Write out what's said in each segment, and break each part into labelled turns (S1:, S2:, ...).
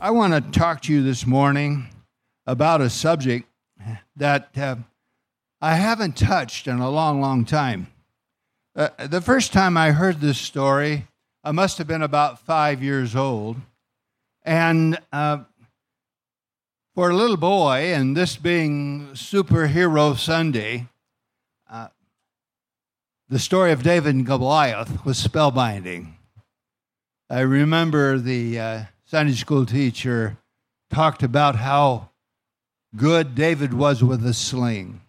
S1: I want to talk to you this morning about a subject that uh, I haven't touched in a long, long time. Uh, the first time I heard this story, I must have been about five years old. And uh, for a little boy, and this being Superhero Sunday, uh, the story of David and Goliath was spellbinding. I remember the uh, Sunday school teacher talked about how good David was with a sling.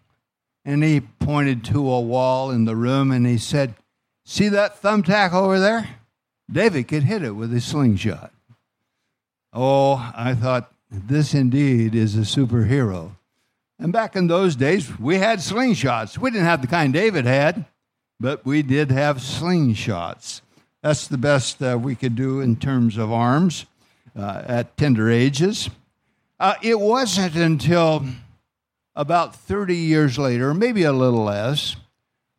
S1: And he pointed to a wall in the room and he said, See that thumbtack over there? David could hit it with his slingshot. Oh, I thought, this indeed is a superhero. And back in those days, we had slingshots. We didn't have the kind David had, but we did have slingshots. That's the best uh, we could do in terms of arms uh, at tender ages. Uh, it wasn't until about 30 years later, maybe a little less,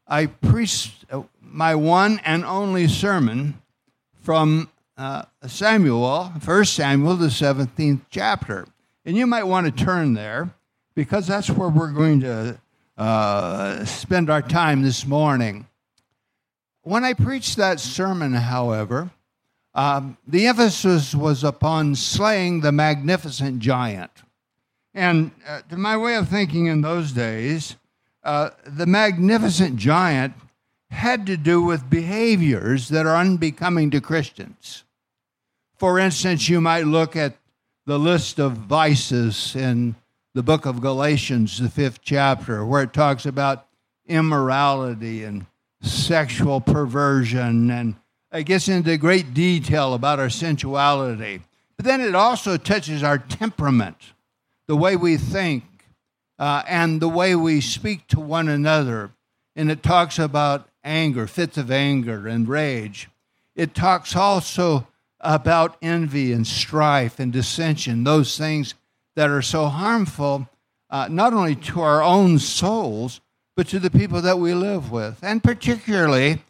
S1: I preached uh, my one and only sermon from uh, Samuel, 1 Samuel, the 17th chapter. And you might want to turn there because that's where we're going to uh, spend our time this morning. When I preached that sermon, however, um, the emphasis was upon slaying the magnificent giant. And uh, to my way of thinking in those days, uh, the magnificent giant had to do with behaviors that are unbecoming to Christians. For instance, you might look at the list of vices in the book of Galatians, the fifth chapter, where it talks about immorality and sexual perversion and it gets into great detail about our sensuality. But then it also touches our temperament, the way we think, uh, and the way we speak to one another. And it talks about anger, fits of anger, and rage. It talks also about envy and strife and dissension, those things that are so harmful, uh, not only to our own souls, but to the people that we live with, and particularly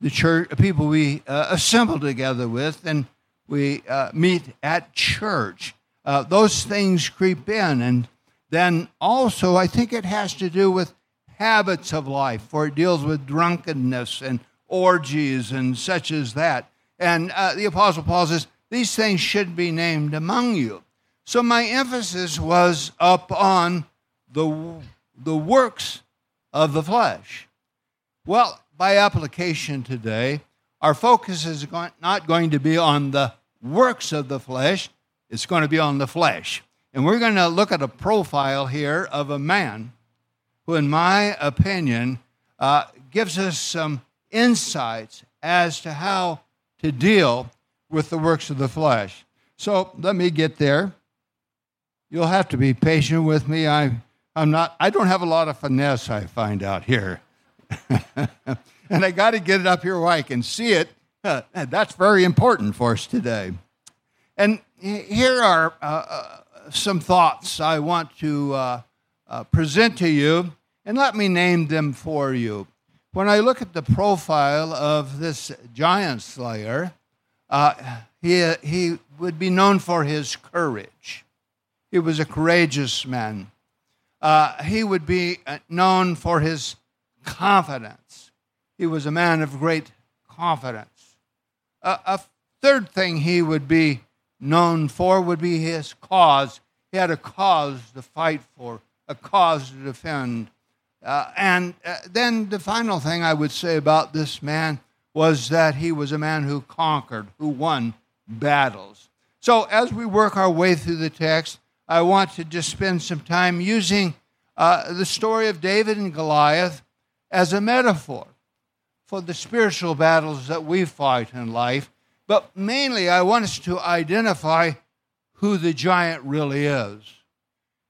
S1: the church people we uh, assemble together with and we uh, meet at church. Uh, those things creep in, and then also I think it has to do with habits of life, for it deals with drunkenness and orgies and such as that. And uh, the Apostle Paul says these things should be named among you. So my emphasis was upon the the works of the flesh. Well, by application today, our focus is not going to be on the works of the flesh, it's going to be on the flesh. And we're going to look at a profile here of a man who, in my opinion, uh, gives us some insights as to how to deal with the works of the flesh. So let me get there. You'll have to be patient with me. I, I'm not, I don't have a lot of finesse, I find out here. and I got to get it up here where I can see it. Uh, that's very important for us today. And here are uh, uh, some thoughts I want to uh, uh, present to you, and let me name them for you. When I look at the profile of this giant slayer, uh, he, he would be known for his courage. He was a courageous man. he would be known for his confidence. He was a man of great confidence. A third thing he would be known for would be his cause. He had a cause to fight for, a cause to defend. Uh, and uh, then the final thing I would say about this man was that he was a man who conquered, who won battles. So as we work our way through the text, I want to just spend some time using uh, the story of David and Goliath as a metaphor for the spiritual battles that we fight in life, but mainly I want us to identify who the giant really is.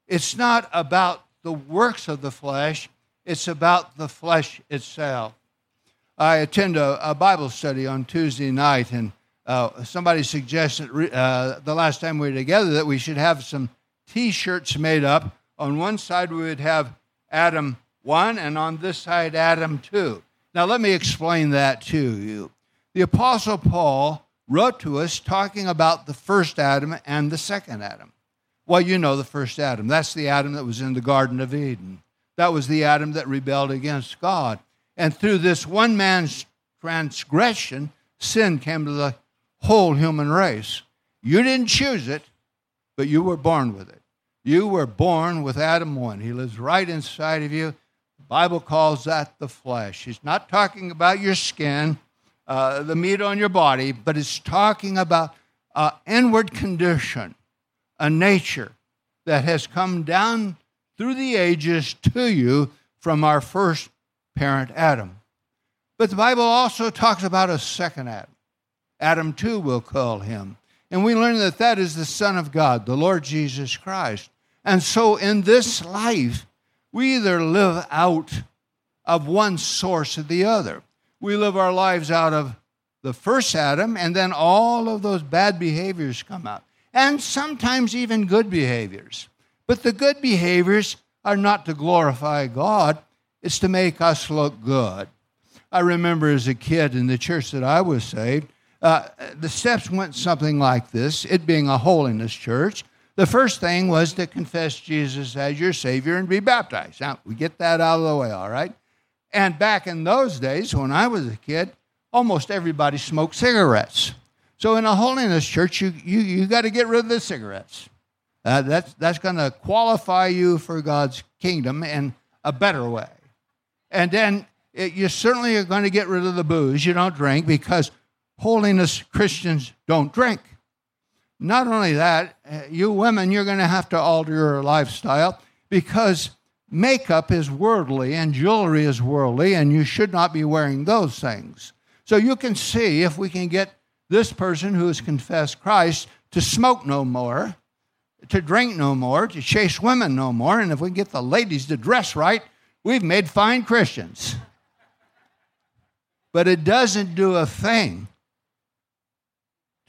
S1: It's not about the works of the flesh, it's about the flesh itself. I attend a, a Bible study on Tuesday night, and uh, somebody suggested uh, the last time we were together that we should have some t shirts made up. On one side, we would have Adam 1, and on this side, Adam 2. Now, let me explain that to you. The Apostle Paul wrote to us talking about the first Adam and the second Adam. Well, you know the first Adam. That's the Adam that was in the Garden of Eden. That was the Adam that rebelled against God. And through this one man's transgression, sin came to the whole human race. You didn't choose it, but you were born with it. You were born with Adam 1. He lives right inside of you. Bible calls that the flesh. He's not talking about your skin, uh, the meat on your body, but it's talking about an inward condition, a nature that has come down through the ages to you from our first parent, Adam. But the Bible also talks about a second Adam. Adam 2 will call him. And we learn that that is the Son of God, the Lord Jesus Christ. And so in this life, we either live out of one source or the other. We live our lives out of the first Adam, and then all of those bad behaviors come out, and sometimes even good behaviors. But the good behaviors are not to glorify God, it's to make us look good. I remember as a kid in the church that I was saved, uh, the steps went something like this it being a holiness church. The first thing was to confess Jesus as your Savior and be baptized. Now, we get that out of the way, all right? And back in those days, when I was a kid, almost everybody smoked cigarettes. So in a holiness church, you, you, you got to get rid of the cigarettes. Uh, that's that's going to qualify you for God's kingdom in a better way. And then it, you certainly are going to get rid of the booze. You don't drink because holiness Christians don't drink. Not only that, uh, you women, you're going to have to alter your lifestyle because makeup is worldly and jewelry is worldly, and you should not be wearing those things. So you can see if we can get this person who has confessed Christ to smoke no more, to drink no more, to chase women no more, and if we get the ladies to dress right, we've made fine Christians. But it doesn't do a thing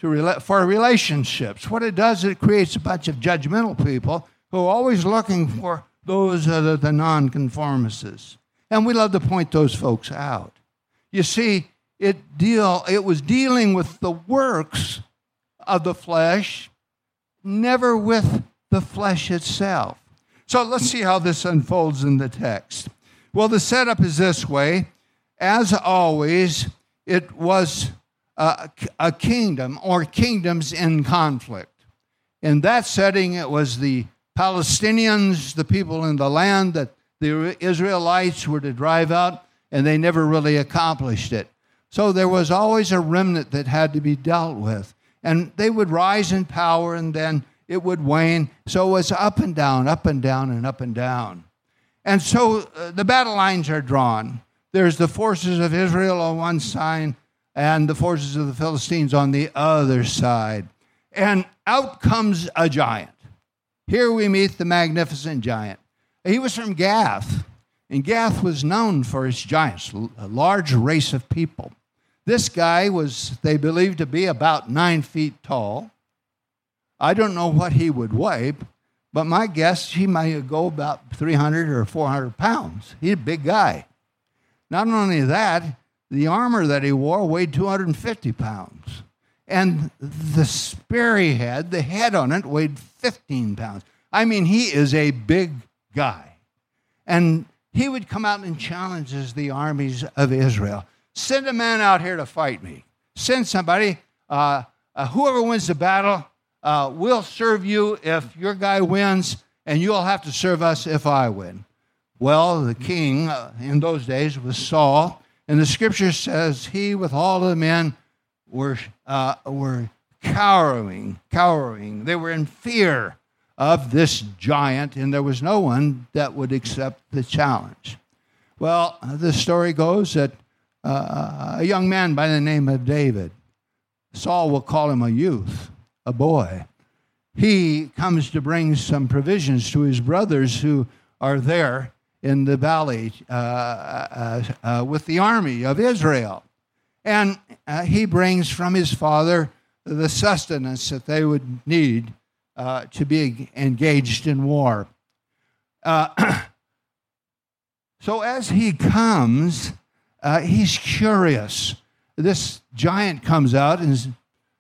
S1: to for relationships. What it does, it creates a bunch of judgmental people who are always looking for those that are the nonconformists. And we love to point those folks out. You see, it deal it was dealing with the works of the flesh, never with the flesh itself. So let's see how this unfolds in the text. Well, the setup is this way. As always, it was a, kingdom or kingdoms in conflict. In that setting, it was the Palestinians, the people in the land that the Israelites were to drive out, and they never really accomplished it. So there was always a remnant that had to be dealt with. And they would rise in power and then it would wane. So it was up and down, up and down, and up and down. And so uh, the battle lines are drawn. There's the forces of Israel on one side, and the forces of the Philistines on the other side. And out comes a giant. Here we meet the magnificent giant. He was from Gath, and Gath was known for its giants, a large race of people. This guy was, they believed, to be about nine feet tall. I don't know what he would weigh, but my guess, he might go about 300 or 400 pounds. He's a big guy. Not only that, the armor that he wore weighed 250 pounds. And the spear he had, the head on it, weighed 15 pounds. I mean, he is a big guy. And he would come out and challenges the armies of Israel. Send a man out here to fight me. Send somebody. Uh, uh, whoever wins the battle, uh, we'll serve you if your guy wins, and you'll have to serve us if I win. Well, the king uh, in those days was Saul, and the scripture says he, with all the men, were, uh, were cowering, cowering. They were in fear of this giant, and there was no one that would accept the challenge. Well, the story goes that uh, a young man by the name of David, Saul will call him a youth, a boy. He comes to bring some provisions to his brothers who are there in the valley uh, uh, uh, with the army of Israel. And uh, he brings from his father the sustenance that they would need uh, to be engaged in war. Uh, so as he comes, he's curious. This giant comes out and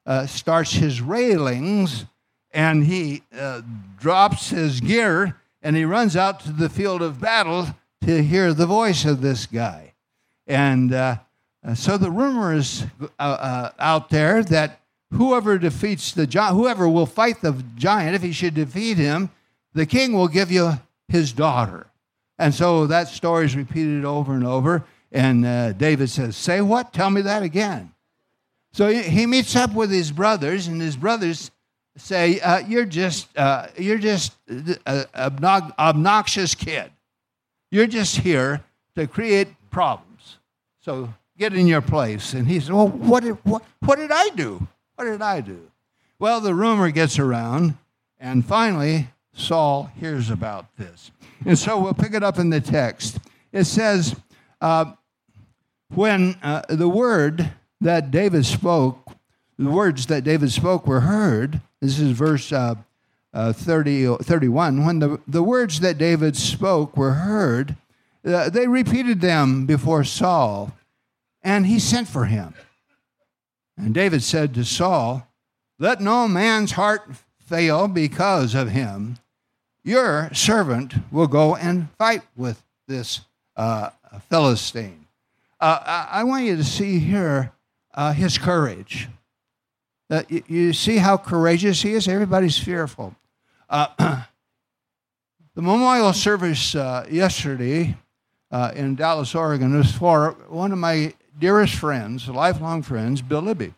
S1: uh, starts his railings and he uh, drops his gear and he runs out to the field of battle to hear the voice of this guy. And uh, uh so the rumor is uh, uh, out there that whoever defeats the giant, whoever will fight the giant, if he should defeat him, the king will give you his daughter. And so that story is repeated over and over. And uh, David says, Say what? Tell me that again. So he meets up with his brothers, and his brothers say, uh, "You're just uh, you're just an obnoxious kid. You're just here to create problems. So get in your place." And he said, "Well, what did what, what did I do? What did I do?" Well, the rumor gets around, and finally Saul hears about this, and so we'll pick it up in the text. It says, uh, "When uh, the word." that David spoke, the words that David spoke were heard. This is verse uh, uh, 30, 31. When the, the words that David spoke were heard, uh, they repeated them before Saul, and he sent for him. And David said to Saul, Let no man's heart fail because of him. Your servant will go and fight with this uh, Philistine. Uh, I want you to see here uh, his courage. Uh, you, you, see how courageous he is? Everybody's fearful. Uh, the memorial service uh, yesterday uh, in Dallas, Oregon, was for one of my dearest friends, lifelong friends, Bill Libby.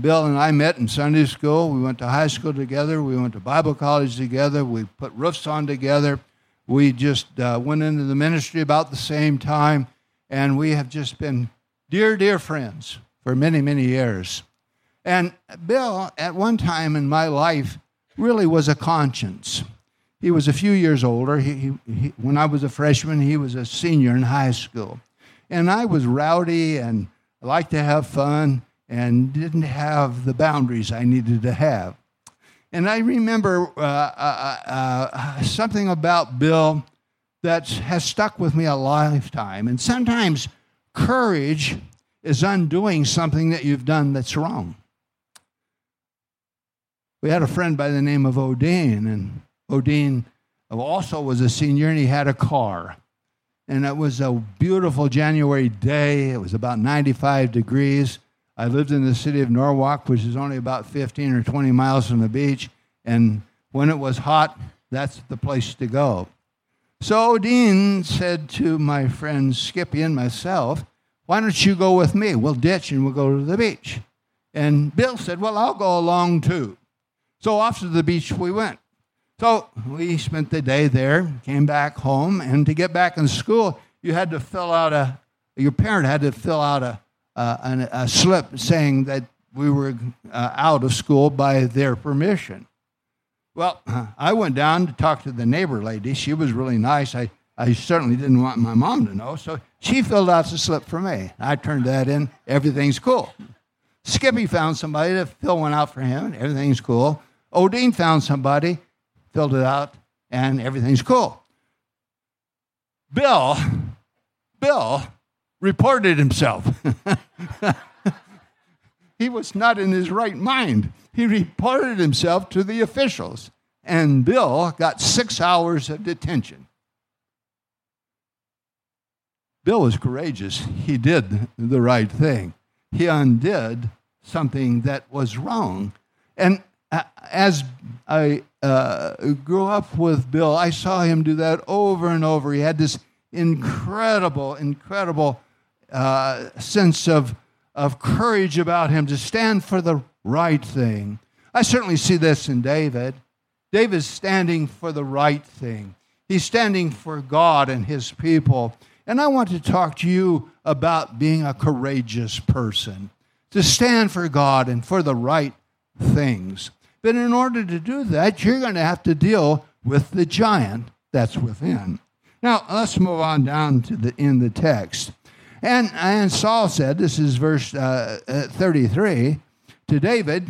S1: Bill and I met in Sunday school. We went to high school together. We went to Bible college together. We put roofs on together. We just uh, went into the ministry about the same time, and we have just been dear, dear friends for many, many years. And Bill, at one time in my life, really was a conscience. He was a few years older. He, he, he, when I was a freshman, he was a senior in high school. And I was rowdy and liked to have fun and didn't have the boundaries I needed to have. And I remember uh, uh, uh, something about Bill that has stuck with me a lifetime. And sometimes courage is undoing something that you've done that's wrong. We had a friend by the name of Odin, and Odin also was a senior, and he had a car. And it was a beautiful January day. It was about 95 degrees. I lived in the city of Norwalk, which is only about 15 or 20 miles from the beach. And when it was hot, that's the place to go. So Odin said to my friend Skippy and myself, why don't you go with me? We'll ditch and we'll go to the beach. And Bill said, Well, I'll go along too. So off to the beach we went. So we spent the day there, came back home, and to get back in school, you had to fill out a, your parent had to fill out a, a, a slip saying that we were uh, out of school by their permission. Well, I went down to talk to the neighbor lady. She was really nice. I I certainly didn't want my mom to know, so she filled out the slip for me. I turned that in. Everything's cool. Skippy found somebody to fill one out for him, and everything's cool. Odin found somebody, filled it out, and everything's cool. Bill, Bill reported himself. he was not in his right mind. He reported himself to the officials, and Bill got six hours of detention. Bill was courageous. He did the right thing. He undid something that was wrong. And as I uh, grew up with Bill, I saw him do that over and over. He had this incredible, incredible uh, sense of, of courage about him to stand for the right thing. I certainly see this in David. David's standing for the right thing, he's standing for God and his people. And I want to talk to you about being a courageous person, to stand for God and for the right things. But in order to do that, you're going to have to deal with the giant that's within. Now, let's move on down to the in the text. And, and Saul said, this is verse uh, uh 33, to David,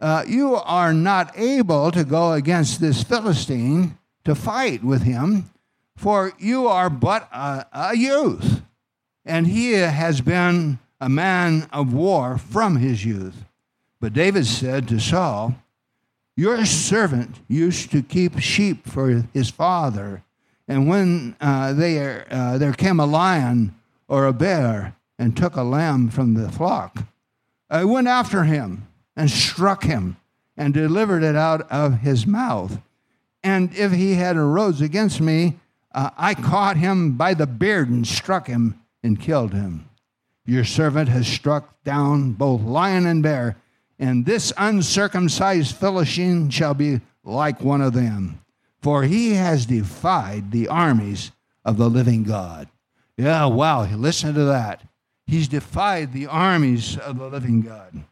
S1: uh, You are not able to go against this Philistine to fight with him, for you are but a, a youth, and he has been a man of war from his youth. But David said to Saul, Your servant used to keep sheep for his father, and when uh, uh, there came a lion or a bear and took a lamb from the flock, I went after him and struck him and delivered it out of his mouth. And if he had arose against me, uh, I caught him by the beard and struck him and killed him. Your servant has struck down both lion and bear, and this uncircumcised Philistine shall be like one of them, for he has defied the armies of the living God. Yeah, wow, listen to that. He's defied the armies of the living God.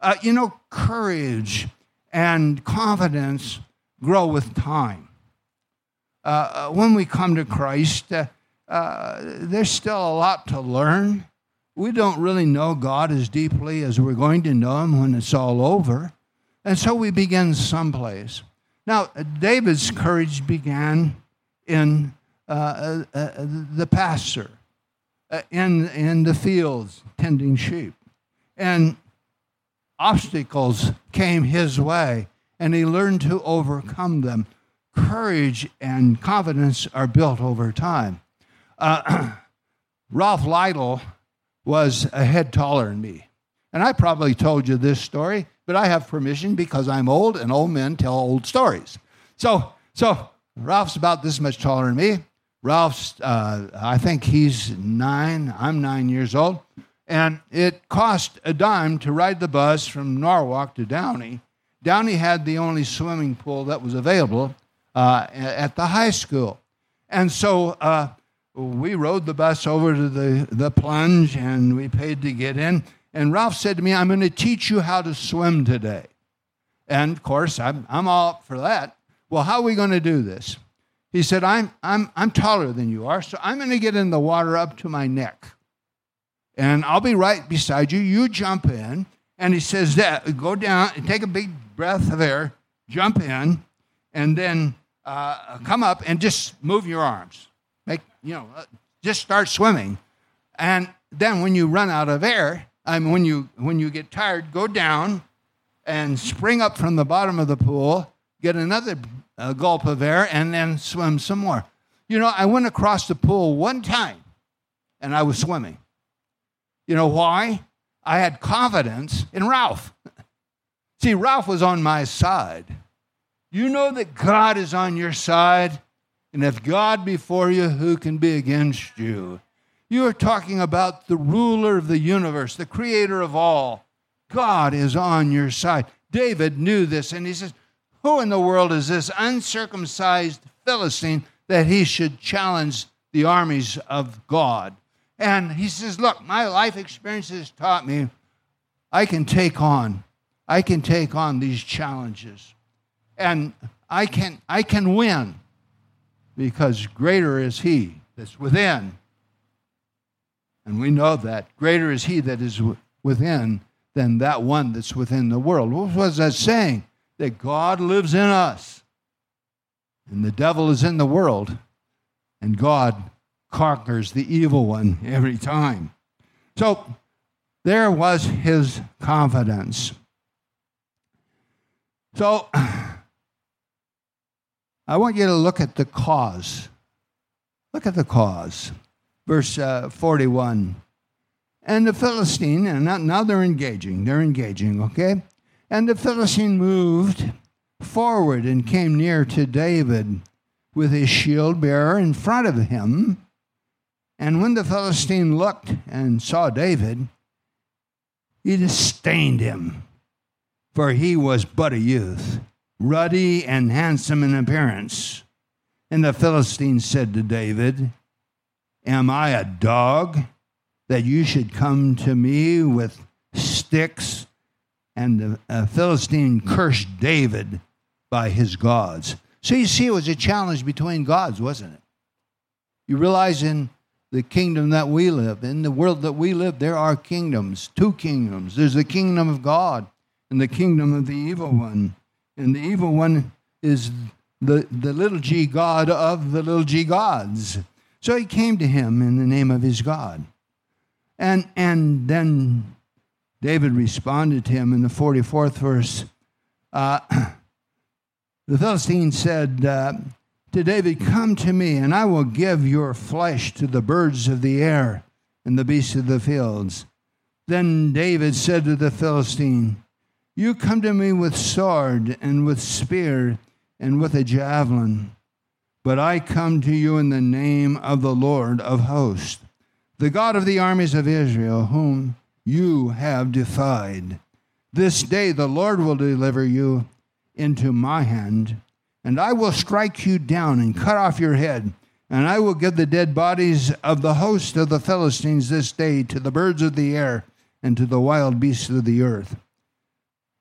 S1: Uh, you know, courage and confidence grow with time. Uh, uh, when we come to Christ, uh, uh, there's still a lot to learn. We don't really know God as deeply as we're going to know Him when it's all over. And so we begin someplace. Now, David's courage began in uh, uh, the pasture, in, in the fields, tending sheep. And obstacles came his way, and he learned to overcome them courage and confidence are built over time. Uh, Ralph Lytle was a head taller than me. And I probably told you this story, but I have permission because I'm old and old men tell old stories. So, so Ralph's about this much taller than me. Ralph's, uh, I think he's nine, I'm nine years old. And it cost a dime to ride the bus from Norwalk to Downey. Downey had the only swimming pool that was available, uh, at the high school. And so uh, we rode the bus over to the, the plunge and we paid to get in. And Ralph said to me, I'm going to teach you how to swim today. And of course, I'm, I'm all up for that. Well, how are we going to do this? He said, I'm, I'm, I'm taller than you are, so I'm going to get in the water up to my neck. And I'll be right beside you. You jump in. And he says, that, go down and take a big breath of air, jump in, and then uh, come up and just move your arms. Make, you know, uh, just start swimming. And then when you run out of air, I mean, when you, when you get tired, go down and spring up from the bottom of the pool, get another uh, gulp of air, and then swim some more. You know, I went across the pool one time and I was swimming. You know why? I had confidence in Ralph. See, Ralph was on my side. You know that God is on your side. And if God be for you, who can be against you? You are talking about the ruler of the universe, the creator of all. God is on your side. David knew this, and he says, Who in the world is this uncircumcised Philistine that he should challenge the armies of God? And he says, Look, my life experience has taught me I can take on, I can take on these challenges and I can, I can win because greater is He that's within. And we know that greater is He that is within than that one that's within the world. What was that saying? That God lives in us, and the devil is in the world, and God conquers the evil one every time. So there was his confidence. So I want you to look at the cause. Look at the cause. Verse uh, 41. And the Philistine, and now, they're engaging, they're engaging, okay? And the Philistine moved forward and came near to David with his shield bearer in front of him. And when the Philistine looked and saw David, he disdained him, for he was but a youth ruddy and handsome in appearance. And the Philistine said to David, Am I a dog that you should come to me with sticks? And the Philistine cursed David by his gods. So you see, it was a challenge between gods, wasn't it? You realize in the kingdom that we live, in the world that we live, there are kingdoms, two kingdoms. There's the kingdom of God and the kingdom of the evil one. And the evil one is the, the little g God of the little g gods. So he came to him in the name of his God. And, and then David responded to him in the 44th verse. Uh, the Philistine said uh, to David, Come to me, and I will give your flesh to the birds of the air and the beasts of the fields. Then David said to the Philistine, You come to me with sword and with spear and with a javelin, but I come to you in the name of the Lord of hosts, the God of the armies of Israel, whom you have defied. This day the Lord will deliver you into my hand, and I will strike you down and cut off your head. And I will give the dead bodies of the host of the Philistines this day to the birds of the air and to the wild beasts of the earth,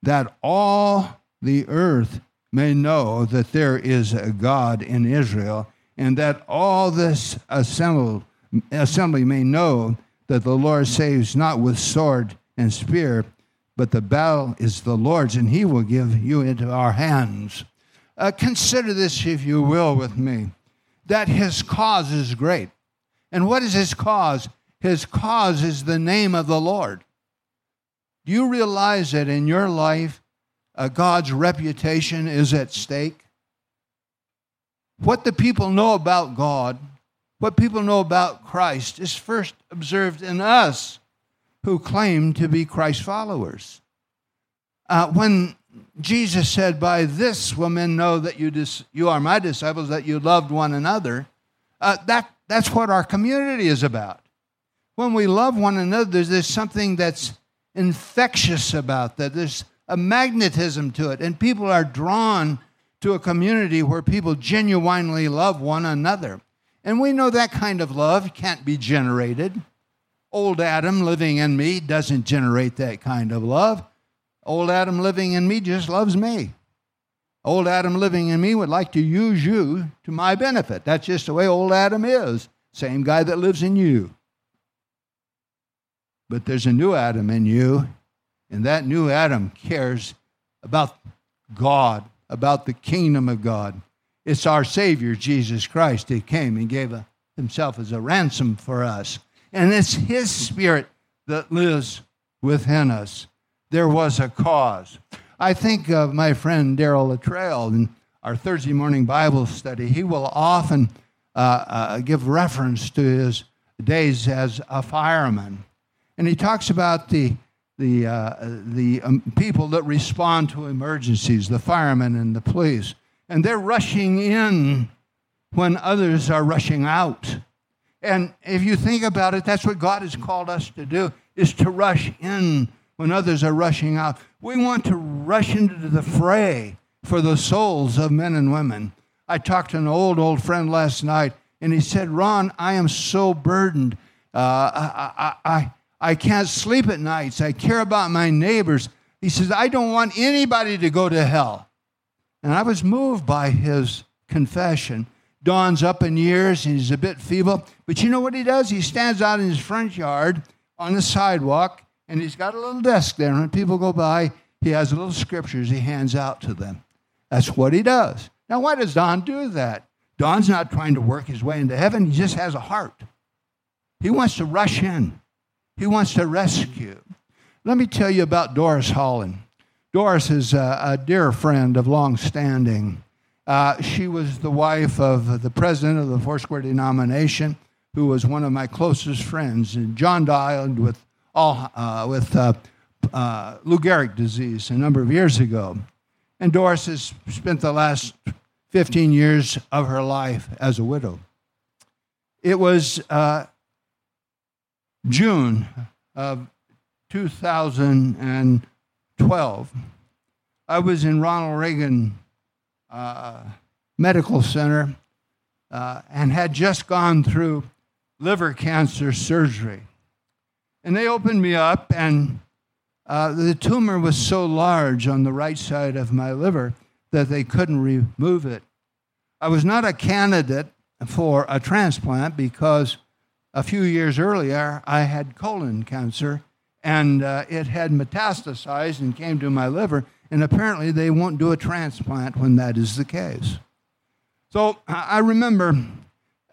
S1: that all the earth may know that there is a God in Israel, and that all this assembled, assembly may know that the Lord saves not with sword and spear, but the battle is the Lord's, and he will give you into our hands. Uh, consider this, if you will, with me that his cause is great. And what is his cause? His cause is the name of the Lord. Do you realize that in your life, uh, God's reputation is at stake? What the people know about God what people know about Christ is first observed in us who claim to be Christ followers. Uh, when Jesus said, By this will men know that you, dis- you are my disciples, that you loved one another, uh, that, that's what our community is about. When we love one another, there's, something that's infectious about that. There's a magnetism to it, and people are drawn to a community where people genuinely love one another. And we know that kind of love can't be generated. Old Adam living in me doesn't generate that kind of love. Old Adam living in me just loves me. Old Adam living in me would like to use you to my benefit. That's just the way old Adam is. Same guy that lives in you. But there's a new Adam in you, and that new Adam cares about God, about the kingdom of God. It's our Savior, Jesus Christ, He came and gave a, Himself as a ransom for us. And it's His Spirit that lives within us. There was a cause. I think of my friend Daryl Latrell in our Thursday morning Bible study. He will often uh, uh, give reference to his days as a fireman. And he talks about the, the, uh, the um, people that respond to emergencies, the firemen and the police and they're rushing in when others are rushing out. And if you think about it, that's what God has called us to do, is to rush in when others are rushing out. We want to rush into the fray for the souls of men and women. I talked to an old, old friend last night, and he said, Ron, I am so burdened. Uh, I, I, I, I can't sleep at nights. I care about my neighbors. He says, I don't want anybody to go to hell. And I was moved by his confession. Don's up in years and he's a bit feeble. But you know what he does? He stands out in his front yard on the sidewalk and he's got a little desk there. And when people go by, he has little scriptures he hands out to them. That's what he does. Now, why does Don do that? Don's not trying to work his way into heaven, he just has a heart. He wants to rush in, he wants to rescue. Let me tell you about Doris Holland. Doris is a, a dear friend of long standing. Uh, she was the wife of the president of the Foursquare denomination, who was one of my closest friends. And John died with, all, uh, with uh, uh Lou Gehrig disease a number of years ago. And Doris has spent the last 15 years of her life as a widow. It was uh, June of 2012, I was in Ronald Reagan uh, Medical Center uh, and had just gone through liver cancer surgery. And they opened me up, and uh, the tumor was so large on the right side of my liver that they couldn't remove it. I was not a candidate for a transplant because a few years earlier I had colon cancer and uh, it had metastasized and came to my liver. And apparently, they won't do a transplant when that is the case. So I remember,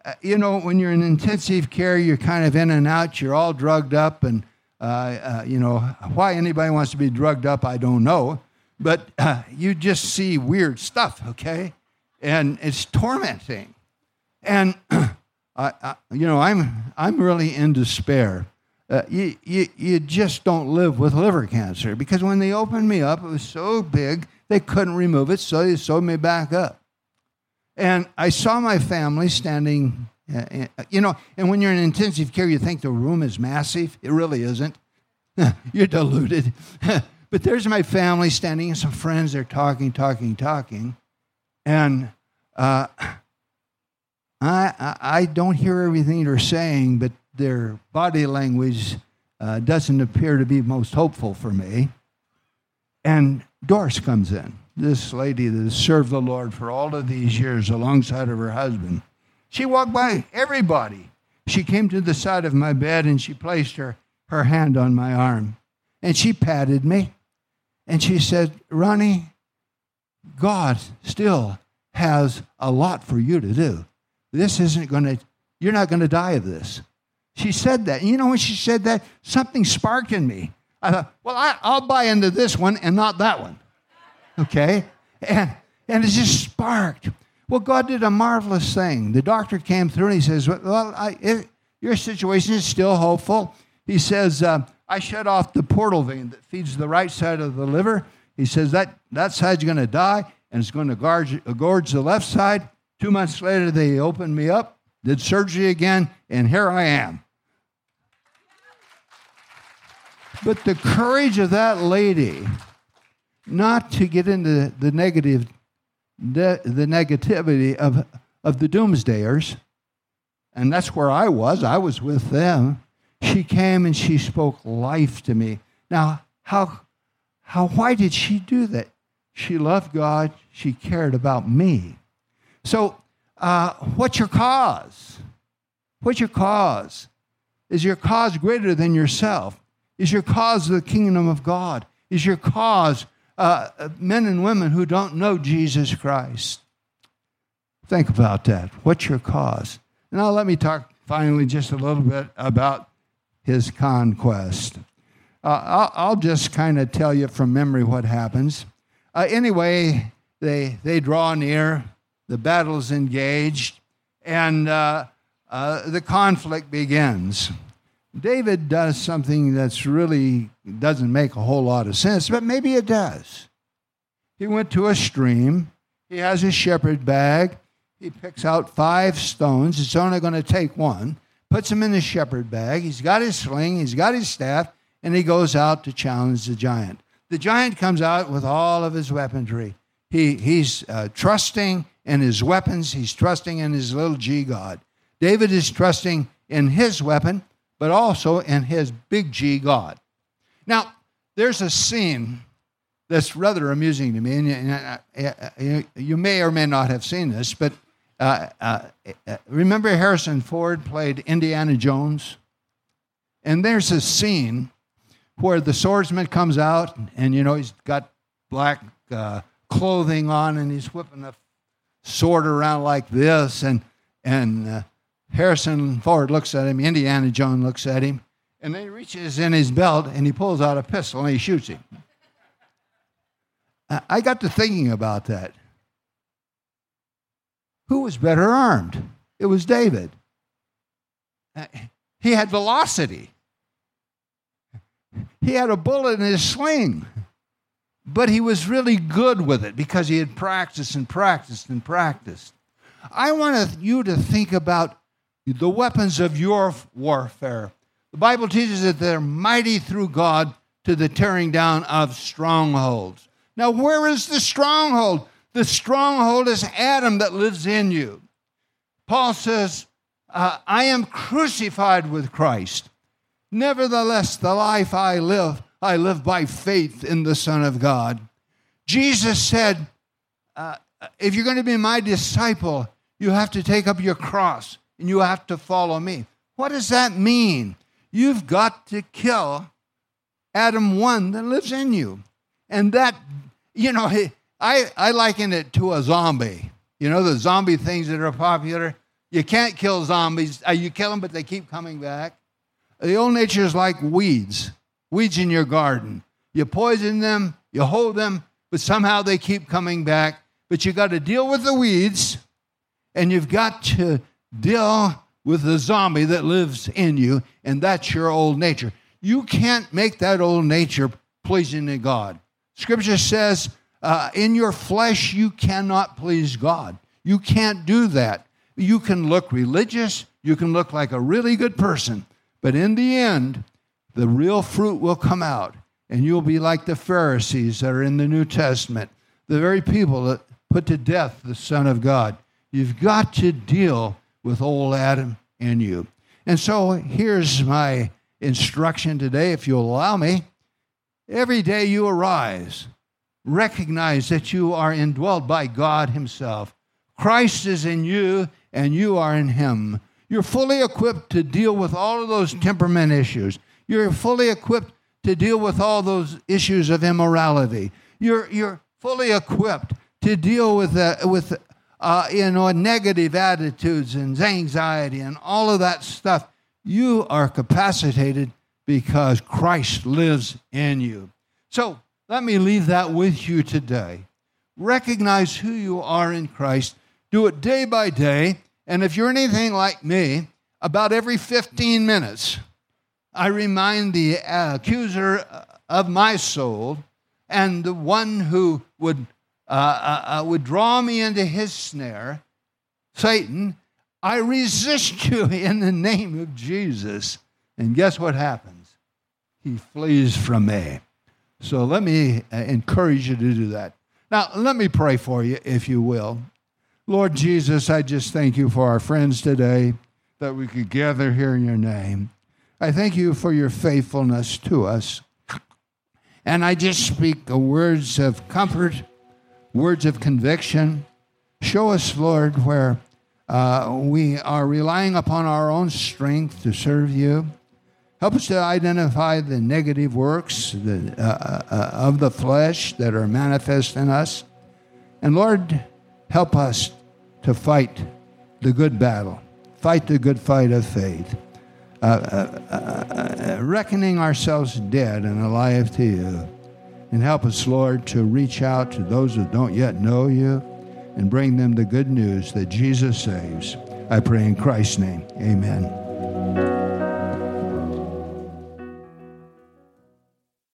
S1: uh, you know, when you're in intensive care, you're kind of in and out, you're all drugged up, and Uh, uh, you know, why anybody wants to be drugged up, I don't know. But uh, you just see weird stuff, okay? And it's tormenting. And, I, you know, I'm, I'm really in despair. Uh, you, you, you just don't live with liver cancer because when they opened me up, it was so big, they couldn't remove it, so they sewed me back up. And I saw my family standing uh, you know, and when you're in intensive care, you think the room is massive. It really isn't. you're deluded. but there's my family standing and some friends. They're talking, talking, talking. And uh, I, I don't hear everything they're saying, but their body language uh, doesn't appear to be most hopeful for me. And Doris comes in, this lady that has served the Lord for all of these years alongside of her husband. She walked by everybody. She came to the side of my bed and she placed her, her hand on my arm. And she patted me. And she said, Ronnie, God still has a lot for you to do. This isn't going to, you're not going to die of this. She said that. And you know, when she said that, something sparked in me. I thought, well, I, will buy into this one and not that one. Okay? And, and it just sparked. Well, God did a marvelous thing. The doctor came through and he says, Well, I, it, your situation is still hopeful. He says, uh, I shut off the portal vein that feeds the right side of the liver. He says, That, that side's going to die and it's going to gorge, gorge the left side. Two months later, they opened me up, did surgery again, and here I am. But the courage of that lady not to get into the negative the, the negativity of, of the doomsdayers, and that's where I was. I was with them. She came and she spoke life to me. Now, how, how, why did she do that? She loved God. She cared about me. So, uh, what's your cause? What's your cause? Is your cause greater than yourself? Is your cause the kingdom of God? Is your cause uh, men and women who don't know Jesus Christ. Think about that. What's your cause? Now, let me talk finally just a little bit about his conquest. Uh, I'll, just kind of tell you from memory what happens. Uh, anyway, they, they draw near, the battle's engaged, and uh, uh the conflict begins. David does something that's really doesn't make a whole lot of sense, but maybe it does. He went to a stream. He has his shepherd bag. He picks out five stones. It's only going to take one. Puts them in the shepherd bag. He's got his sling. He's got his staff, and he goes out to challenge the giant. The giant comes out with all of his weaponry. He, he's uh, trusting in his weapons. He's trusting in his little G God. David is trusting in his weapon but also in his big G God. Now, there's a scene that's rather amusing to me, and you may or may not have seen this, but uh, uh, uh, remember Harrison Ford played Indiana Jones? And there's a scene where the swordsman comes out, and you know, he's got black uh, clothing on, and he's whipping a sword around like this, and, and uh, Harrison Ford looks at him, Indiana Jones looks at him, and then he reaches in his belt and he pulls out a pistol and he shoots him. I got to thinking about that. Who was better armed? It was David. Uh, he had velocity. He had a bullet in his sling. But he was really good with it because he had practiced and practiced and practiced. I want you to think about the weapons of your warfare. The Bible teaches that they're mighty through God to the tearing down of strongholds. Now, where is the stronghold? The stronghold is Adam that lives in you. Paul says, uh, I am crucified with Christ. Nevertheless, the life I live, I live by faith in the Son of God. Jesus said, uh, If you're going to be my disciple, you have to take up your cross and you have to follow me. What does that mean? You've got to kill Adam 1 that lives in you. And that, you know, I, I liken it to a zombie. You know, the zombie things that are popular. You can't kill zombies. Uh, you kill them, but they keep coming back. The old nature is like weeds, weeds in your garden. You poison them, you hold them, but somehow they keep coming back. But you got to deal with the weeds, and you've got to deal with the zombie that lives in you, and that's your old nature. You can't make that old nature pleasing to God. Scripture says, uh, in your flesh, you cannot please God. You can't do that. You can look religious, you can look like a really good person, but in the end, the real fruit will come out, and you'll be like the Pharisees that are in the New Testament, the very people that put to death the Son of God. You've got to deal with old Adam in you. And so here's my instruction today, if you'll allow me. Every day you arise, recognize that you are indwelled by God Himself. Christ is in you, and you are in Him. You're fully equipped to deal with all of those temperament issues. You're fully equipped to deal with all those issues of immorality. You're, you're fully equipped to deal with, uh, with uh, you know, negative attitudes and anxiety and all of that stuff. You are capacitated because Christ lives in you. So let me leave that with you today. Recognize who you are in Christ. Do it day by day. And if you're anything like me, about every 15 minutes, I remind the accuser of my soul and the one who would, uh, uh, uh, would draw me into his snare, Satan, I resist you in the name of Jesus. And guess what happens? He flees from me. So let me uh, encourage you to do that. Now, let me pray for you, if you will. Lord Jesus, I just thank you for our friends today that we could gather here in your name. I thank you for your faithfulness to us. And I just speak the words of comfort, words of conviction. Show us, Lord, where uh, we are relying upon our own strength to serve you. Help us to identify the negative works the, uh, uh, uh of the flesh that are manifest in us. And Lord, help us to fight the good battle, fight the good fight of faith. Uh, uh, uh, reckoning ourselves dead and alive to you. And help us, Lord, to reach out to those who don't yet know you and bring them the good news that Jesus saves. I pray in Christ's name. Amen.